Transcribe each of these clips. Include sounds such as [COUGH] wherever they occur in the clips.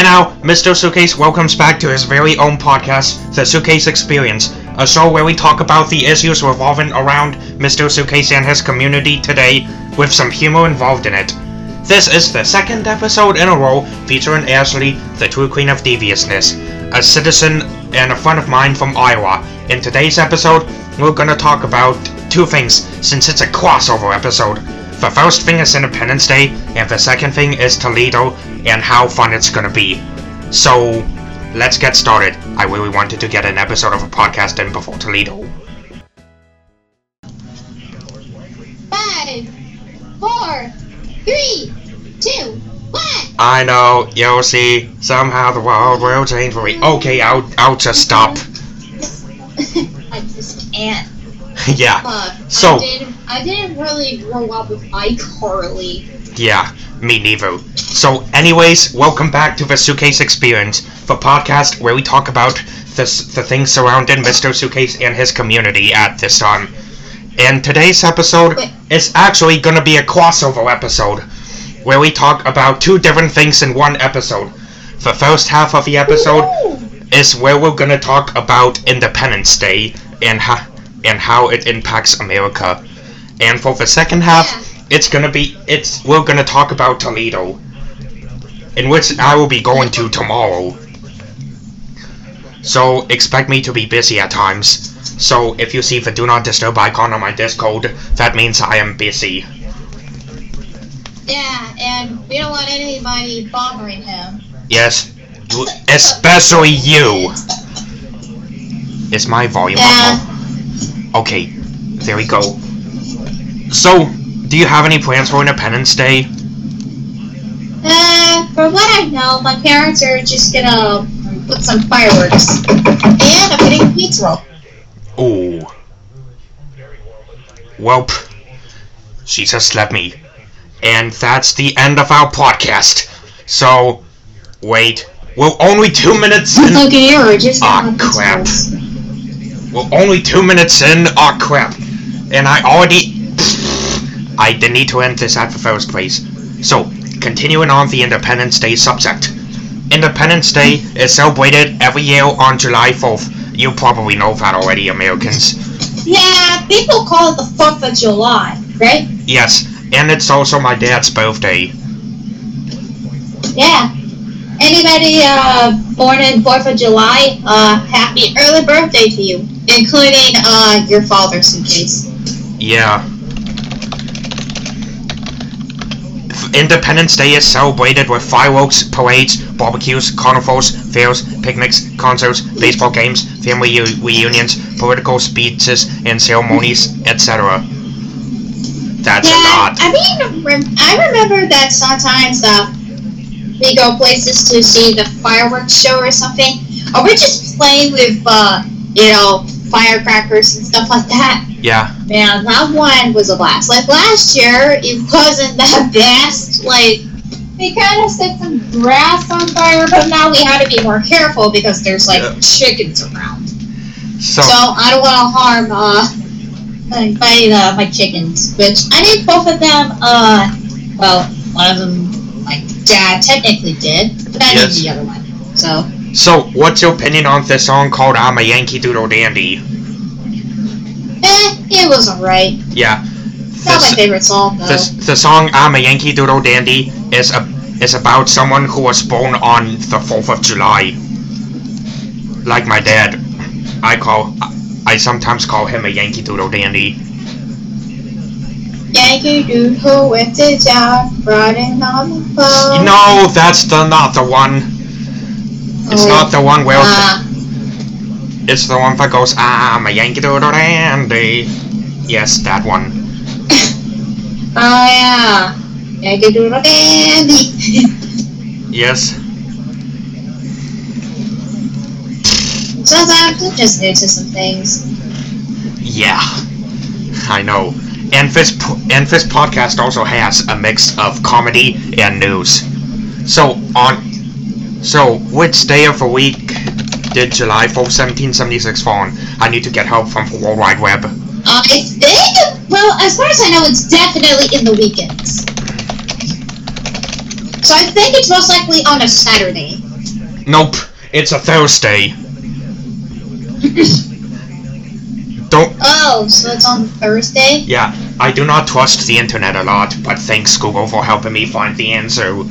And now, Mr. Suitcase welcomes back to his very own podcast, The Suitcase Experience, a show where we talk about the issues revolving around Mr. Suitcase and his community today, with some humor involved in it. This is the second episode in a row featuring Ashley, the true queen of deviousness, a citizen and a friend of mine from Iowa. In today's episode, we're gonna talk about two things, since it's a crossover episode. The first thing is Independence Day, and the second thing is Toledo and how fun it's gonna be. So, let's get started. I really wanted to get an episode of a podcast in before Toledo. Five, four, three, two, one. I know, you'll see. Somehow the world will change for me. Okay, I'll I'll just stop. [LAUGHS] I just can't. [LAUGHS] yeah, Uh, So- I didn't, I didn't really grow up with iCarly. yeah, me neither. So, anyways, welcome back to the Suitcase Experience, the podcast where we talk about the the things surrounding Mr. Suitcase and his community at this time. And today's episode Wait. is actually gonna be a crossover episode, where we talk about two different things in one episode. The first half of the episode is where we're gonna talk about Independence Day and how and how it impacts America. And for the second half, it's gonna be it's we're gonna talk about Toledo, in which I will be going to tomorrow. So expect me to be busy at times. So if you see the do not disturb icon on my Discord, that means I am busy. Yeah, and we don't want anybody bothering him. Yes, especially you. Is my volume Yeah. up? Okay, there we go. So, do you have any plans for Independence Day? Uh, for what I know, my parents are just gonna put some fireworks. And I'm getting a pizza roll. Ooh. Welp. She just left me. And that's the end of our podcast. So, wait. We're only two minutes in. Okay, or just Aw, crap. We're only two minutes in. Aw, crap. And I already. I didn't need to end this at the first place. So, continuing on the Independence Day subject. Independence Day is celebrated every year on July 4th. You probably know that already, Americans. Yeah, people call it the 4th of July, right? Yes, and it's also my dad's birthday. Yeah. Anybody uh, born in 4th of July, uh, happy early birthday to you, including uh, your father, suitcase. Yeah. Independence Day is celebrated with fireworks, parades, barbecues, carnivals, fairs, picnics, concerts, baseball games, family reunions, political speeches, and ceremonies, etc. That's a yeah, lot. I mean, I remember that sometimes uh, we go places to see the fireworks show or something, or we just play with, uh, you know, firecrackers and stuff like that. Yeah, Man, that one was a blast. Like last year, it wasn't that [LAUGHS] best. Like we kind of set some grass on fire, but now we had to be more careful because there's like Yeah. chickens around. so, So I don't want to harm uh my uh, my chickens. Which I think both of them. Uh, well, one of them like dad technically did, but I Yes. need the other one. So so what's your opinion on this song called I'm a Yankee Doodle Dandy? Eh, it was alright. Yeah. Not my favorite song though. The, the song I'm a Yankee Doodle Dandy is a, is about someone who was born on the 4th of July. Like my dad. I call I sometimes call him a Yankee Doodle Dandy. Yankee Doodle with the job, riding on the boat. No, that's the not the one. It's Oh, not the one where Ah, it's the one that goes I'm a Yankee Doodle Dandy. Yes, that one. [LAUGHS] oh yeah. Yankee Doodle Dandy. [LAUGHS] Yes. Sometimes I'm just new to some things. Yeah. I know. And this and this podcast also has a mix of comedy and news. So on so which day of the week did July 4th, 1776 fall on? I need to get help from the World Wide Web. I think, well, as far as I know, it's definitely in the weekends. So I think it's most likely on a Saturday. Nope, it's a Thursday. [LAUGHS] Don't. Oh, so it's on Thursday? Yeah, I do not trust the internet a lot, but thanks Google for helping me find the answer.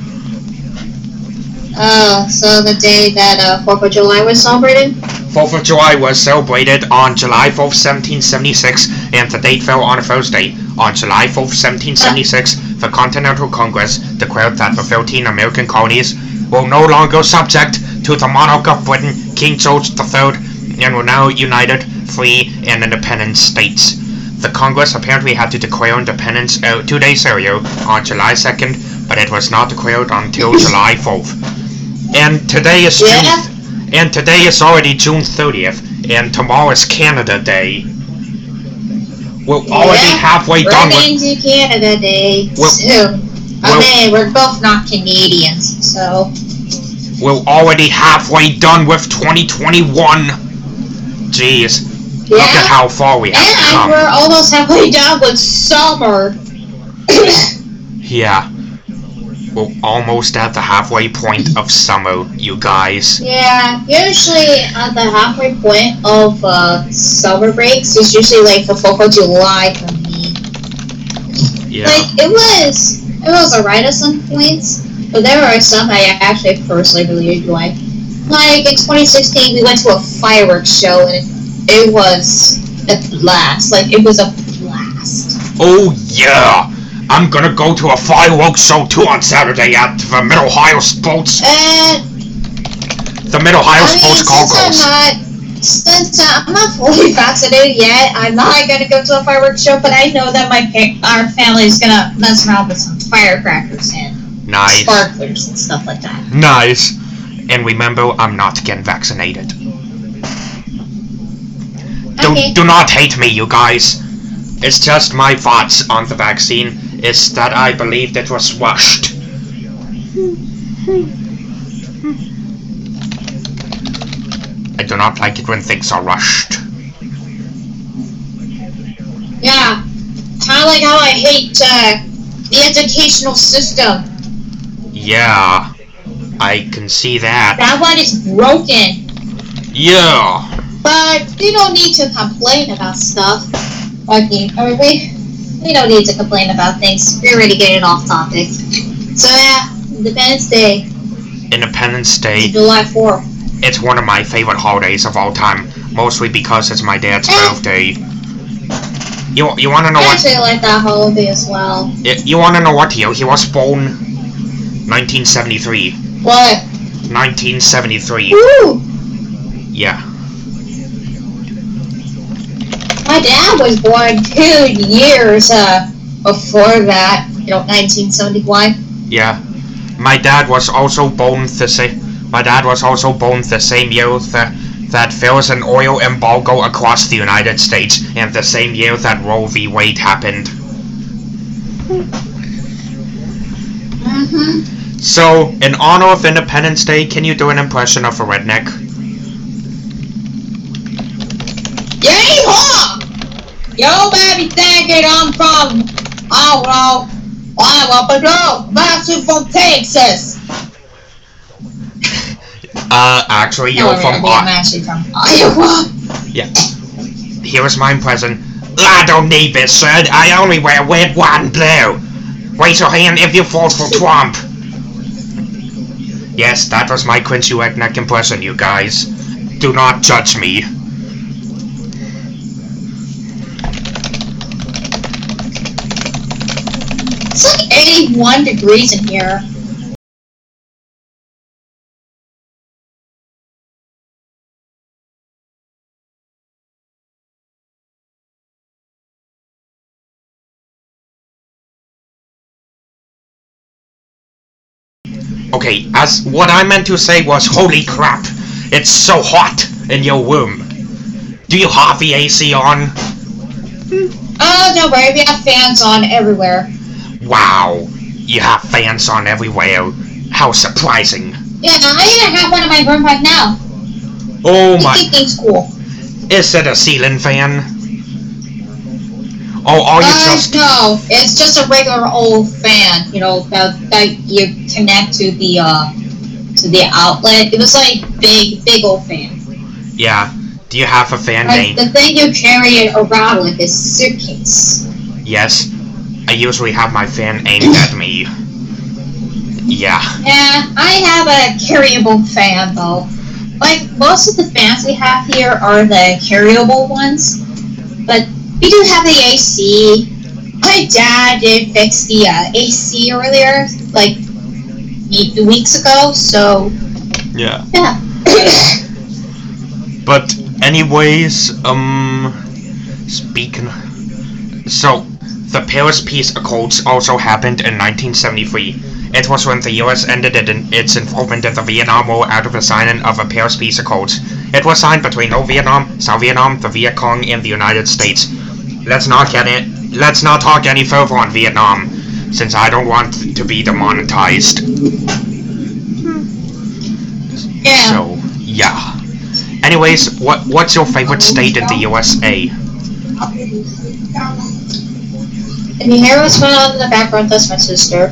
Oh, so the day that uh, 4th of July was celebrated? 4th of July was celebrated on July 4th, 1776, and the date fell on a Thursday. On July 4th, 1776, the Continental Congress declared that the 13 American colonies were no longer subject to the monarch of Britain, King George III, and were now united, free, and independent states. The Congress apparently had to declare independence uh, two days earlier, on July 2nd, but it was not declared until [LAUGHS] July 4th. And today is Yeah. June, and today is already June 30th, and tomorrow is Canada Day. We're already Yeah, halfway We're done with. into Canada Day well- I mean, we're both not Canadians, so. We're already halfway done with 2021. Jeez, Yeah. look at how far we have And come. we're almost halfway done with summer. Yeah. We're almost at the halfway point of summer, you guys. yeah, usually at the halfway point of uh, summer breaks is usually like the 4th of July for me. Yeah. Like it was, it was alright at some points, but there were some I actually personally really enjoyed. Like in 2016, we went to a fireworks show and it, it was a blast. Like it was a blast. Oh yeah! I'm gonna go to a fireworks show too on Saturday at the Mid Ohio Sports And the Mid Ohio I mean, Sports since I'm Concourse. not, since I'm not fully [LAUGHS] vaccinated yet, I'm not gonna go to a fireworks show. But I know that my our family is gonna mess around with some firecrackers and Nice. sparklers and stuff like that. Nice. And remember, I'm not getting vaccinated. Okay. Do, do not hate me, you guys. It's just my thoughts on the vaccine is that I believed it was rushed. I do not like it when things are rushed. Yeah, kind of like how I hate uh, the educational system. Yeah, I can see that. That one is broken. Yeah. But we don't need to complain about stuff. I mean, we we don't need to complain about things. We're already getting off topic. So yeah, Independence Day, Independence Day. July 4th. It's one of my favorite holidays of all time, mostly because it's my dad's Eh. birthday. You you want to know what? I what actually like that holiday as well. y- you want to know what year he was born? 1973. What? 1973. Woo! Yeah. My dad was born two years uh, before that, you know, 1971. Yeah. My dad was also born the same. My dad was also born the same year that that there was an oil embargo across the United States, and the same year that Roe v. Wade happened. Mm-hmm. So, in honor of Independence Day, can you do an impression of a redneck? Yo, baby, thinking I'm from, I don't know, Iowa, but no, massive from Texas. [LAUGHS] Uh, actually, you're No, from I'm Iowa. actually from Iowa. Here is my present. I don't need this, sir. I only wear red, white, and blue. Raise your hand if you vote for Trump. Yes, that was my Quincy Redneck impression, you guys. Do not judge me. 81 degrees in here. Okay, as what I meant to say was, holy crap, it's so hot in your room. Do you have the AC on? Oh, don't worry, we have fans on everywhere. Wow, you have fans on everywhere. How surprising. Yeah, I even have one in my room right now. Oh I my, think it's cool. is it a ceiling fan? Oh, are you Uh, just no, it's just a regular old fan, you know, that, that you connect to the, uh, to the outlet. It was like big, big old fan. Yeah. Do you have a fan Like name? the thing you carry it around like a suitcase. Yes. I usually have my fan aimed at me. Yeah. Yeah, I have a carryable fan though. Like most of the fans we have here are the carryable ones, but we do have the AC. My dad did fix the uh, AC earlier, like eight weeks ago. So Yeah. yeah. But anyways, um speaking so the Paris Peace Accords also happened in 1973. It was when the US ended its involvement in the Vietnam War out of the signing of the Paris Peace Accords. It was signed between North Vietnam, South Vietnam, the Viet Cong, and the United States. Let's not get it. Let's not talk any further on Vietnam, since I don't want to be demonetized. yeah. So yeah. Anyways, what what's your favorite state in the USA? And you hear what's going on in the background? That's my sister.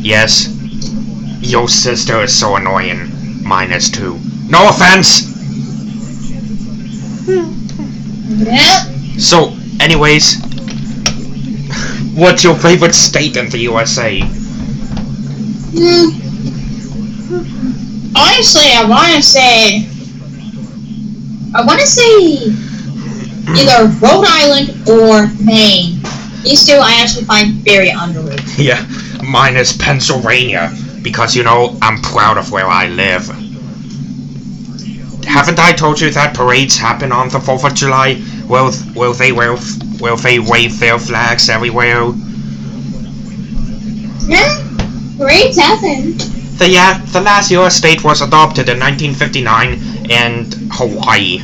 Yes. Your sister is so annoying. Mine is too. No offense! Yeah. So, anyways, what's your favorite state in the USA? Hmm. Honestly, I want to say. I want to say either Rhode Island or Maine. These two I actually find very underrated. [LAUGHS] Yeah, mine is Pennsylvania, because you know, I'm proud of where I live. Haven't I told you that parades happen on the 4th of July? Will, will they will, will they wave their flags everywhere? Yeah, great happen. The, yeah, the last US state was adopted in 1959 and Hawaii.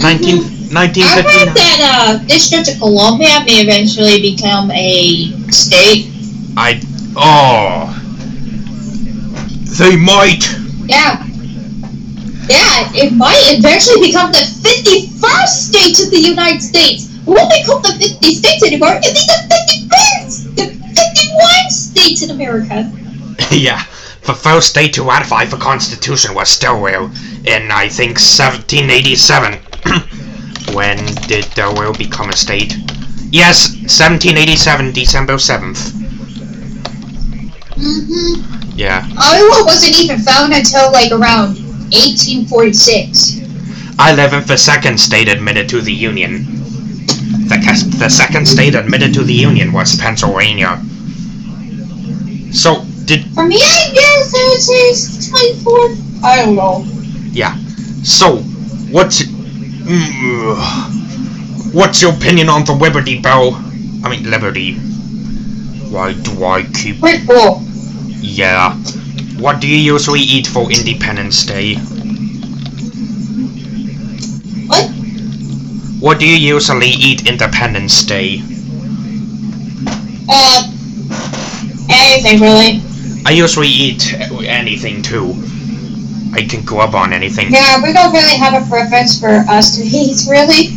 19, mm-hmm. I heard 1959. that uh, District of Columbia may eventually become a state. I. Oh. They might. Yeah. Yeah, it might eventually become the 51st state of the United States. It won't be called the 50 states anymore. It'll be the 51st, the 51 states in America. [LAUGHS] yeah. The first state to ratify the Constitution was Delaware in, I think, 1787. When did Delaware become a state? Yes, 1787, December 7th. Mm-hmm. Yeah. Iowa wasn't even found until like around 1846. I live in the second state admitted to the Union. The, the second state admitted to the Union was Pennsylvania. So, did. For me, I guess I would say it's 24. I don't know. Yeah. So, what's. Mm, what's your opinion on the Liberty Bell? I mean, Liberty. Why do I keep. Cool. Yeah. What do you usually eat for Independence Day? What? What do you usually eat Independence Day? Uh, anything really. I usually eat anything too. I can go up on anything. Yeah, we don't really have a preference for us to eat, really.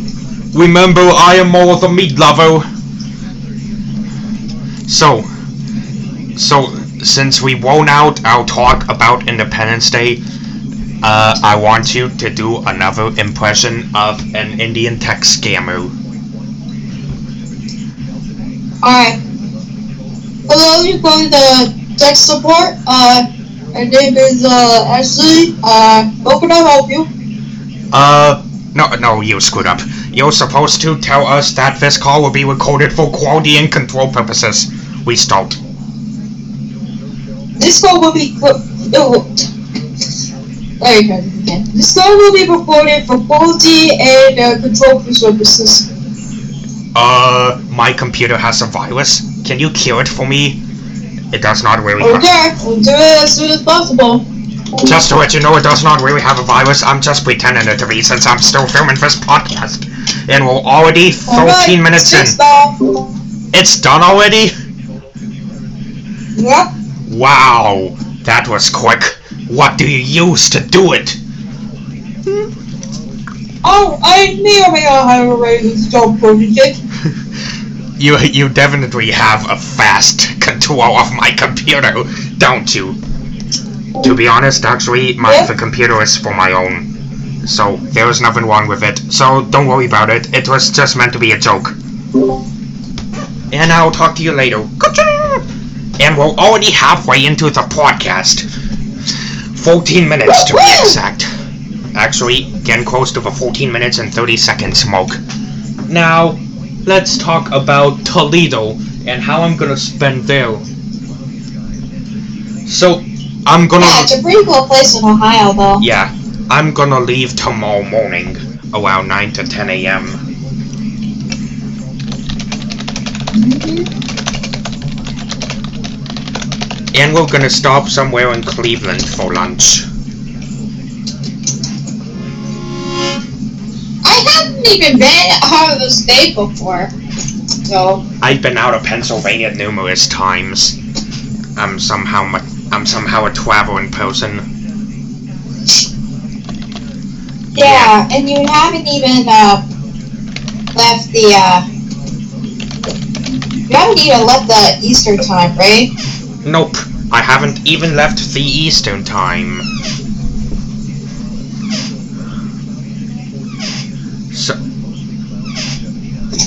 Remember, I am more of a meat lover. So, so since we won out our talk about Independence Day, uh, I want you to do another impression of an Indian tech scammer. Alright. Hello, you're calling the tech support. Uh, my name is, uh, Ashley. Uh, how can I help you? Uh, no, no, you screwed up. You're supposed to tell us that this call will be recorded for quality and control purposes. We start. This call will be. Oh, there you go again. This call will be recorded for quality and uh, control purposes. Uh, my computer has a virus. Can you cure it for me? It does not really. have- Okay, we'll do it as soon as possible. Just to let you know, it does not really have a virus. I'm just pretending it to be since I'm still filming this podcast. And we're already 13 Alright, minutes in. that. It's done already? Yep. Wow, that was quick. What do you use to do it? Hmm. Oh, I may not have a raise job project. You you definitely have a fast control of my computer, don't you? To be honest, actually, my Yeah. the computer is for my own. So there is nothing wrong with it. So don't worry about it. It was just meant to be a joke. And I'll talk to you later. And we're already halfway into the podcast. 14 minutes to be exact. Actually, getting close to the 14 minutes and 30 seconds mark. Now, let's talk about Toledo and how I'm gonna spend there. So, I'm gonna. Yeah, it's a pretty cool place in Ohio, though. Yeah, I'm gonna leave tomorrow morning around 9 to 10 a.m. And we're gonna stop somewhere in Cleveland for lunch. Haven't even been out of the state before. So, I've been out of Pennsylvania numerous times. I'm somehow I'm somehow a traveling person. yeah, and you haven't even uh, left the, uh, you haven't even left the Eastern time, right? Nope, I haven't even left the Eastern time.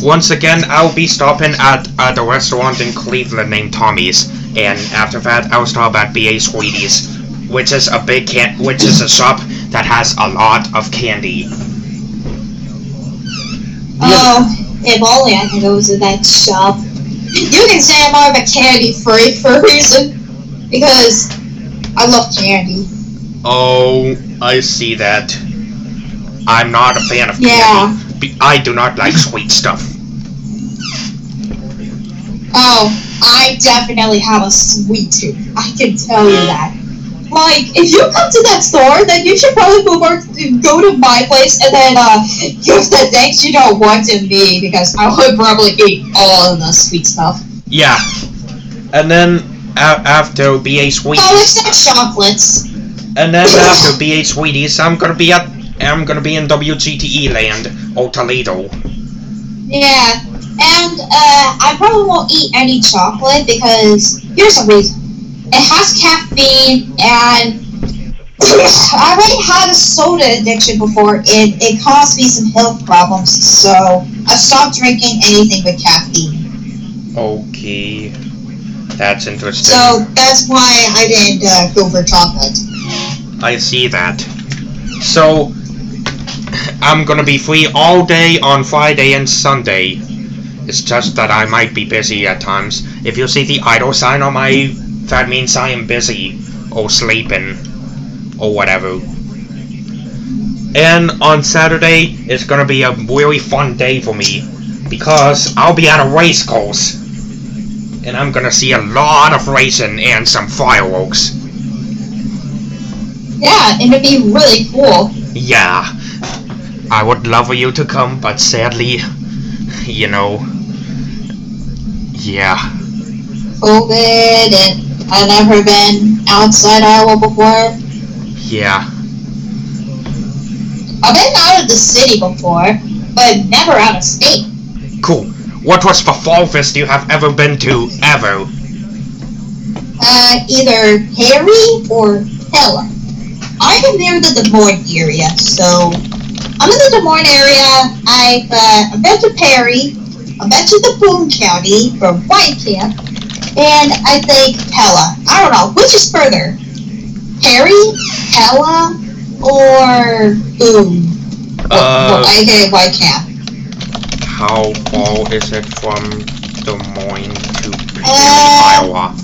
Once again, I'll be stopping at, uh, at a restaurant in Cleveland named Tommy's, and after that, I'll stop at B.A. Sweeties, which is a big can, which is a shop that has a lot of candy. Oh, if only I could go to that shop. You can say I'm more of a candy freak for a reason. Because I love candy. Oh, I see that. I'm not a fan of Yeah. candy. I do not like sweet stuff. Oh, I definitely have a sweet tooth. I can tell you that. Like, if you come to that store, then you should probably move over go to my place and then uh, give the things you don't want to me because I would probably eat all of the sweet stuff. Yeah. And then a- after BA Oh, Sweeties, except chocolates. and then after be BA Sweeties, I'm gonna be at I'm gonna be in WGTE land or Toledo. Yeah, and uh, I probably won't eat any chocolate because here's the reason. It has caffeine, and I already had a soda addiction before, and it caused me some health problems. So I stopped drinking anything with caffeine. Okay. That's interesting. So that's why I didn't uh, go for chocolate. I see that. So I'm gonna be free all day on Friday and Sunday. It's just that I might be busy at times. If you see the idle sign on my that means I am busy or sleeping or whatever. And on Saturday it's gonna be a really fun day for me because I'll be at a race course. And I'm gonna see a lot of racing and some fireworks. Yeah, and it'd be really cool. Yeah, I would love for you to come, but sadly, you know, yeah. COVID, and I've never been outside Iowa before. Yeah. I've been out of the city before, but never out of state. Cool. What was the fall fest you have ever been to, ever? Uh, either Perry or Pella. I am near the Des Moines area, so I'm in the Des Moines area. I've uh, I've been to Perry, I've back to the Boone County for White Camp, and I think Pella. I don't know which is further, Perry, Pella, or Boone. Uh, aka White Camp. how far is it from Des Moines to Perry, Uh, Iowa?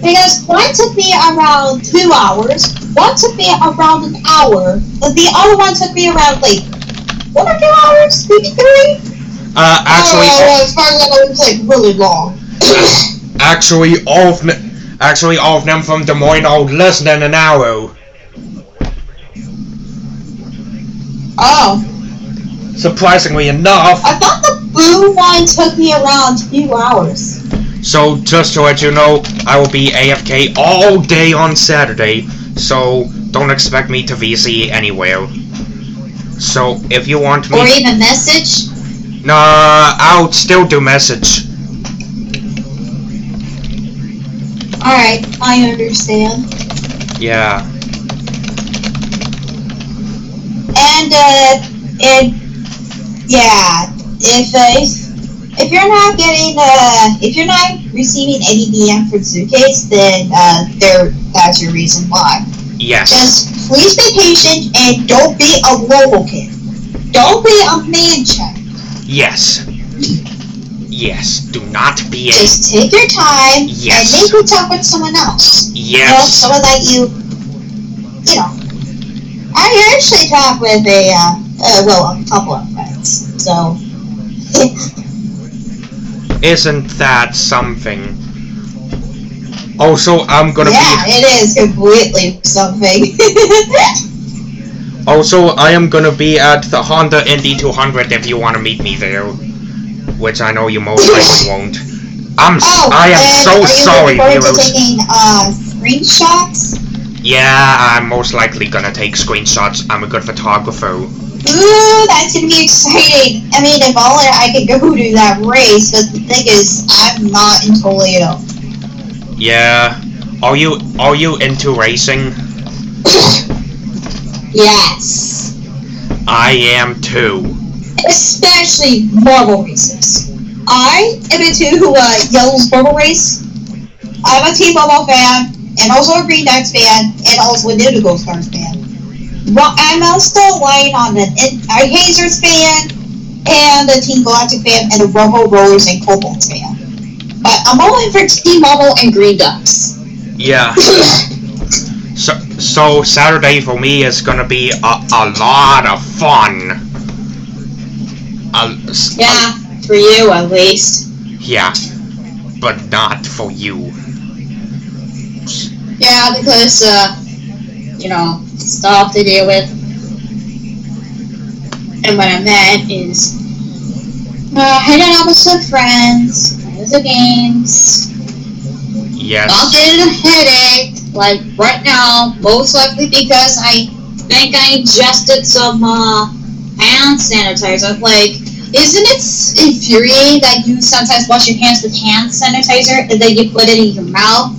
Because one took me around two hours, one took me around an hour, and the other one took me around like one or two hours, maybe three. Uh, actually, uh, as far as I know, it like really long. actually, all of them, actually, all of them from Des Moines are less than an hour. oh, Surprisingly enough. I thought the blue one took me around two hours. So just to let you know, I will be AFK all day on Saturday, so don't expect me to VC anywhere. So if you want me, Or even message. Nah, I'll still do message. Alright, I understand. Yeah. And uh, it, yeah, if uh, if, if you're not getting uh, if you're not receiving any DM for Zukes, then uh, there that's your reason why. Yes. Just please be patient and don't be a local kid. Don't be a man child. Yes. Yes. Do not be a. Just take your time Yes. and maybe talk with someone else. You know, Yes. someone that you, you know. I actually talk with a, uh, uh, well, a couple of friends. So, [LAUGHS] Isn't that something? Also, I'm gonna be yeah, it is completely something. [LAUGHS] Also, I am gonna be at the Honda Indy 200 if you want to meet me there. Which I know you most likely won't. I'm. s- oh, I am so are you sorry, looking forward to heroes. taking uh, screenshots? Yeah, I'm most likely gonna take screenshots. I'm a good photographer. Ooh, that's gonna be exciting. I mean, if only I could go to that race, but the thing is, I'm not in Toledo. Yeah. Are you are you into racing? [LAUGHS] Yes. I am too. Especially marble races. I am into uh, Jelle's marble race. I'm a Team Marble fan, and also a Green Ducks fan, and also an Indigo Stars fan. Well, I'm also lying on an a Hazers fan, and a Team Galactic fan, and a Rojo Rollers and Kobalts fan. But I'm all in for Team Marble and Green Ducks. Yeah. [LAUGHS] So so Saturday for me is gonna be a, a lot of fun. A, s- a- yeah, for you at least. yeah. But not for you. Yeah, because, uh, you know, stuff to deal with. And what I meant is, uh, hanging out with some friends, playing the games, Yes. not Yes. getting a headache, like right now, most likely because I think I ingested some, uh, hand sanitizer. Like, isn't it infuriating that you sometimes wash your hands with hand sanitizer and then you put it in your mouth?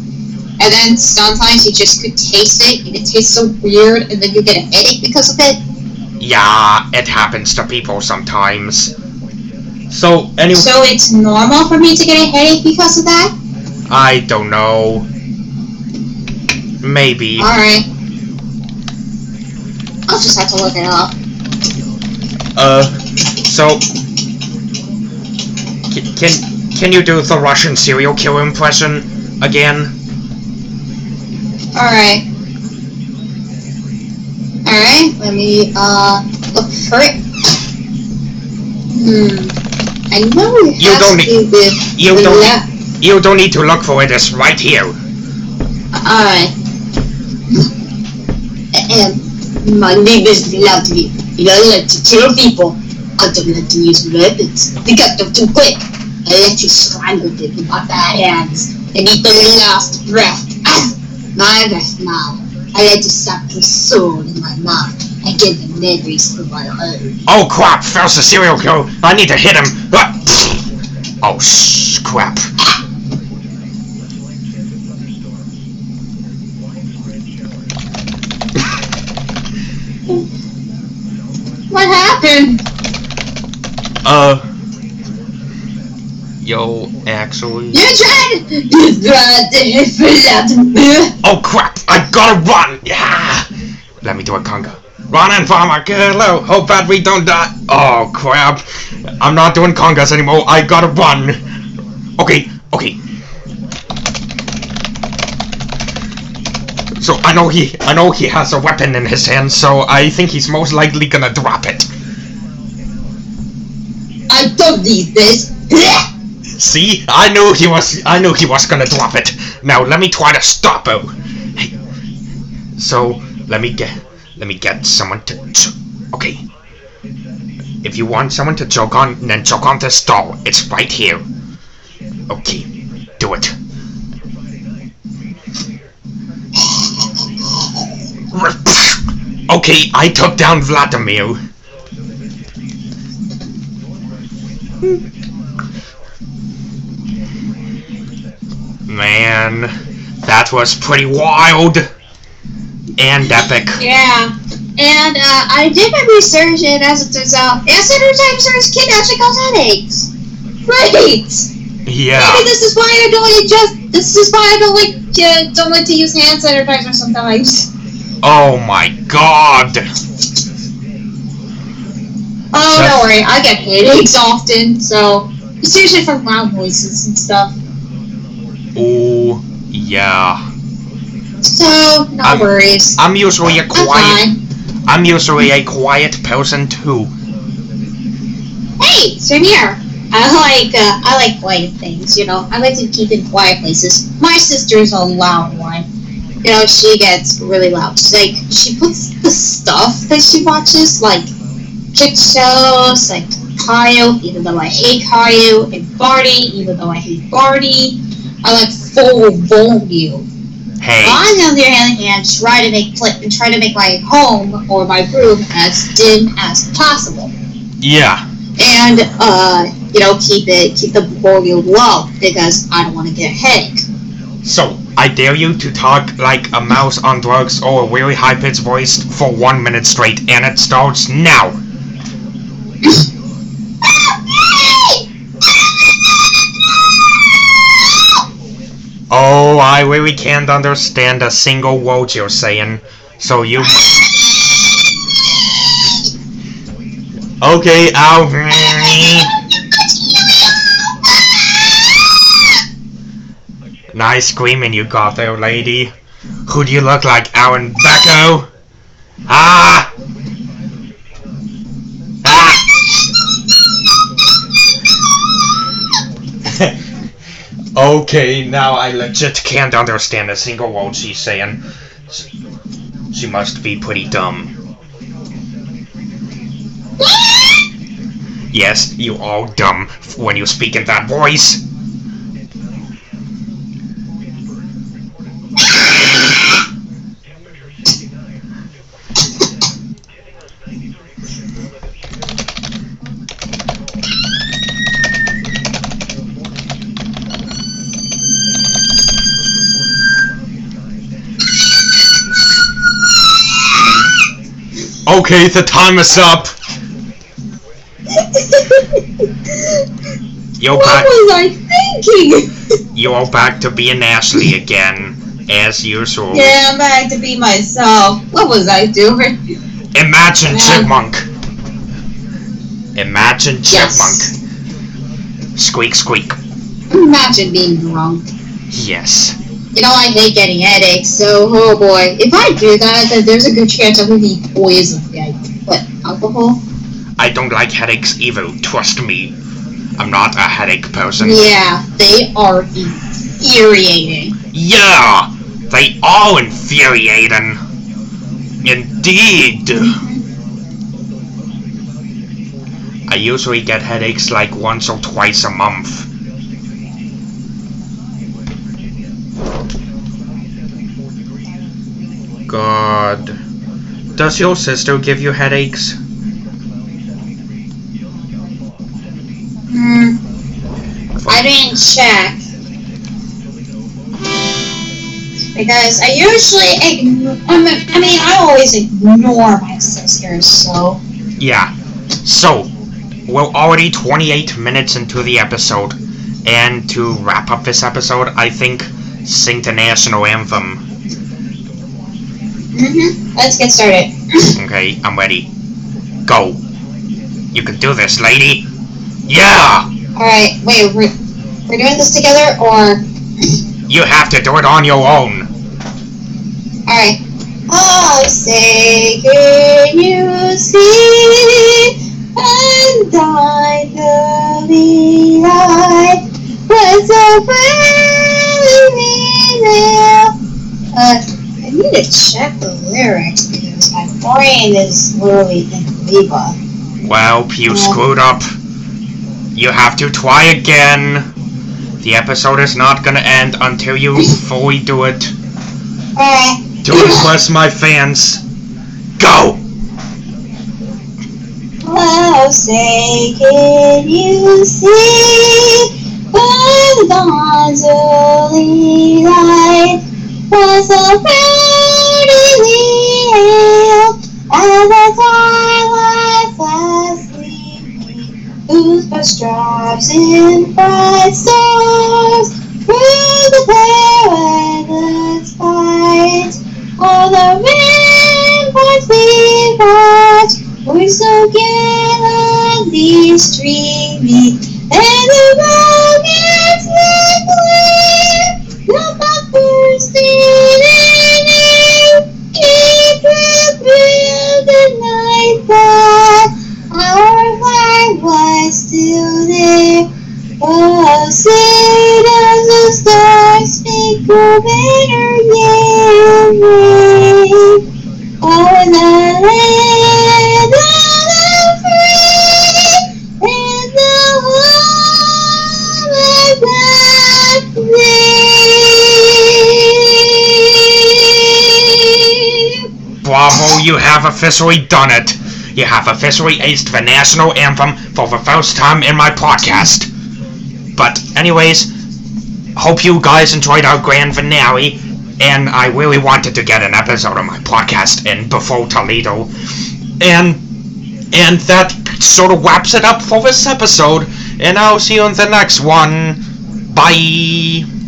And then sometimes you just could taste it and it tastes so weird and then you get a headache because of it? Yeah, it happens to people sometimes. So anyway, So it's normal for me to get a headache because of that? I don't know. Maybe. Alright. I'll just have to look it up. Uh, so can can you do the Russian serial killer impression again? Alright. Alright, let me uh look for it. Hmm. I know it You don't to do with you don't- You don't need to look for it. It's right here. Alright. My name is Vladimir. I like to kill people. I don't like to use weapons. They got them too quick. I like to strangle them with my bad hands and eat their last breath. Ah, my breath now. I like to suck the soul in my mouth and get the memories from my own. Oh crap! There's a serial killer. I need to hit him. Ah! Oh crap. Happened? Uh. Yo, actually. You tried. You tried to hit Vladimir. Oh crap! I gotta run! Yeah! Let me do a conga. Run in, farmer! Hello! Hope that we don't die! Oh crap! I'm not doing congas anymore. I gotta run! Okay, okay. So I know he, I know he has a weapon in his hand. So I think he's most likely gonna drop it. I don't need this. See, I knew he was, I knew he was gonna drop it. Now let me try to stop him. Hey. So let me get, let me get someone to. Okay. If you want someone to choke on, then choke on the stall. It's right here. Okay, do it. [LAUGHS] Okay, I took down Vladimir. Man, that was pretty wild. and epic. Yeah. And uh, I did my research, and as it turns out, antidepressants can actually cause headaches. Great. Yeah. Maybe this is why I don't like just. This is why I don't like uh, don't like to use hand sanitizer sometimes. Oh my god. Oh, That's- don't worry, I get headaches often, so it's usually from loud voices and stuff. Oh yeah. So no I'm- worries. I'm usually a I'm quiet. fine. I'm usually a quiet person too. Hey, same here. I like uh, I like quiet things. You know, I like to keep in quiet places. My sister's a loud one. You know, she gets really loud. She's like she puts the stuff that she watches, like kid shows, like Caillou, even though I hate Caillou, and Barney, even though I hate Barney. I like full volume. Hey. I, on the other hand, try to make try to make my home or my room as dim as possible Yeah. and uh, you know keep it keep the volume low because I don't want to get a headache. So I dare you to talk like a mouse on drugs or a really high pitched voice for one minute straight, and it starts now. Oh, I really can't understand a single word you're saying. So you. Okay, ow. Nice screaming you got there, lady. Who do you look like, Alan Becco? Ah! Ah! Okay, now I legit can't understand a single word she's saying. She must be pretty dumb. Yes, you are dumb when you speak in that voice. Okay, the time is up. You're what back. was I thinking? You're back to being Ashley again, as usual. yeah, I'm back to be myself. What was I doing? Imagine Yeah. chipmunk. Imagine Yes. chipmunk. Squeak, squeak. Imagine being drunk. Yes. You know, I hate getting headaches, so oh boy. If I do that, then there's a good chance I'm gonna be poisoned. Like, what, alcohol? I don't like headaches either. Trust me. I'm not a headache person. Yeah, they are infuriating. Yeah, they are infuriating. Indeed. I usually get headaches like once or twice a month. God. Does your sister give you headaches? Hmm. I didn't check. Because I usually ignore, I mean, I always ignore my sisters, so. Yeah. So, we're already 28 minutes into the episode. And to wrap up this episode, I think sing the national anthem. Hmm Let's get started. Okay, I'm ready. Go. You can do this, lady. Yeah! Alright, wait, we're, we're doing this together, or. You have to do it on your own. Alright. I say, can you see? And I the light was so very there. I need to check the lyrics because my brain is literally in Viva. Well, you screwed up. You have to try again. The episode is not gonna end until you fully do it. Alright. To impress my fans. Go! Oh, say, can you see by the dawn's early light was a pretty the twilight flies sleeping, whose bus drives in bright stars? Through the clear island's light. All the ramparts we watch, we're so gallantly streaming, and the rockets that glare, officially done it. You have officially aced the national anthem for the first time in my podcast. But, anyways, hope you guys enjoyed our grand finale, and I really wanted to get an episode of my podcast in before Toledo. And, and that sort of wraps it up for this episode, and I'll see you in the next one. Bye!